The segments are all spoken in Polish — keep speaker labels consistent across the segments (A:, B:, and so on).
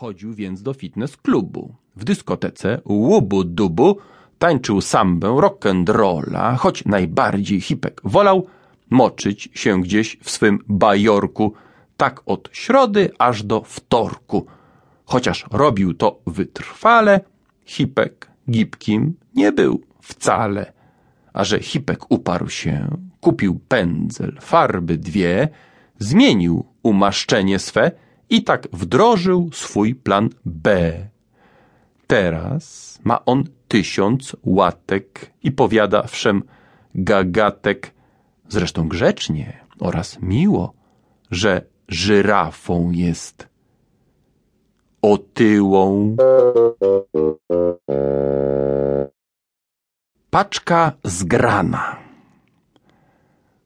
A: Chodził więc do fitness klubu. W dyskotece łubu dubu tańczył sambę rock'n'rolla, choć najbardziej hipek wolał moczyć się gdzieś w swym bajorku, tak od środy aż do wtorku. Chociaż robił to wytrwale, hipek gibkim nie był wcale. A że hipek uparł się, kupił pędzel, farby dwie, zmienił umaszczenie swe i tak wdrożył swój plan B. Teraz ma on tysiąc łatek i powiada wszem gagatek, zresztą grzecznie oraz miło, że żyrafą jest otyłą. Paczka zgrana.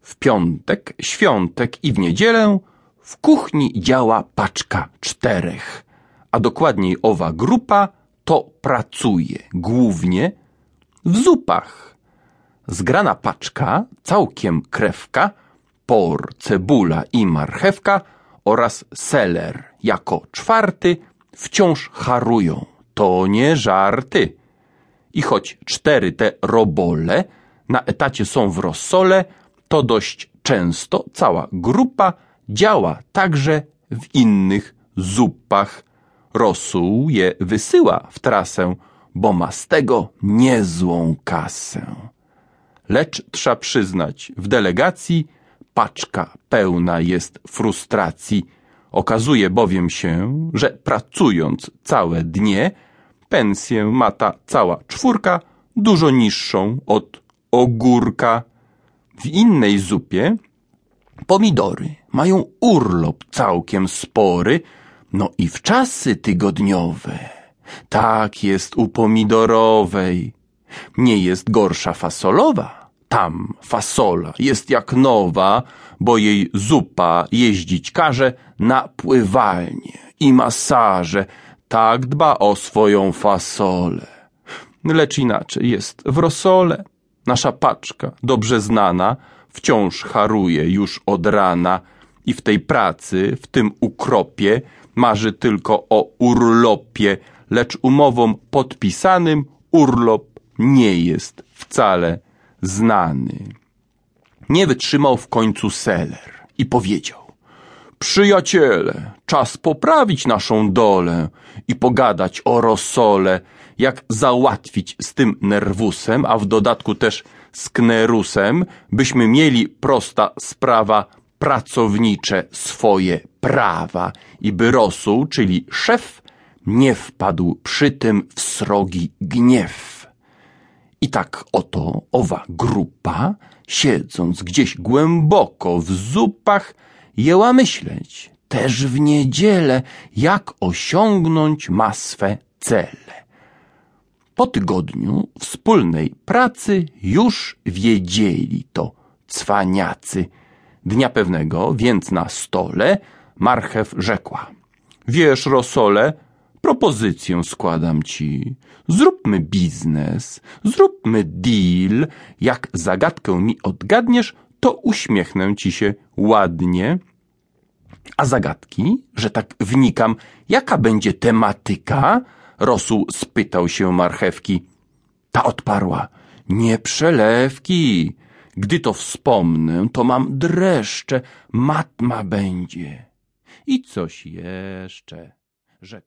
A: W piątek, świątek i w niedzielę w kuchni działa paczka czterech, a dokładniej owa grupa to pracuje głównie w zupach. Zgrana paczka, całkiem krewka, por, cebula i marchewka oraz seler jako czwarty wciąż harują. To nie żarty. I choć cztery te robole na etacie są w rozsole, to dość często cała grupa działa także w innych zupach. Rosół je wysyła w trasę, bo ma z tego niezłą kasę. Lecz trzeba przyznać, w delegacji paczka pełna jest frustracji. Okazuje bowiem się, że pracując całe dnie, pensję ma ta cała czwórka dużo niższą od ogórka. W innej zupie pomidory mają urlop całkiem spory, no i w czasy tygodniowe. Tak jest u pomidorowej. Nie jest gorsza fasolowa. Tam fasola jest jak nowa, bo jej zupa jeździć każe na pływalnie i masaże. Tak dba o swoją fasolę. Lecz inaczej jest w rosole. Nasza paczka, dobrze znana, wciąż haruje już od rana i w tej pracy, w tym ukropie, marzy tylko o urlopie, lecz umową podpisanym urlop nie jest wcale znany. Nie wytrzymał w końcu seler i powiedział Przyjaciele, czas poprawić naszą dolę i pogadać o rosole, jak załatwić z tym nerwusem, a w dodatku też z knerusem, byśmy mieli prosta sprawa pracownicze swoje prawa i by rosół, czyli szef, nie wpadł przy tym w srogi gniew. I tak oto owa grupa, siedząc gdzieś głęboko w zupach, jęła myśleć, też w niedzielę, jak osiągnąć ma swe cele. Po tygodniu wspólnej pracy już wiedzieli to cwaniacy. Dnia pewnego, więc na stole, marchew rzekła. Wiesz, Rosole, propozycję składam ci. Zróbmy biznes, zróbmy deal. Jak zagadkę mi odgadniesz, to uśmiechnę ci się ładnie. A zagadki, że tak wnikam, jaka będzie tematyka? Rosół spytał się marchewki. Ta odparła, nie przelewki. Gdy to wspomnę, to mam dreszcze, matma będzie. I coś jeszcze, rzekła.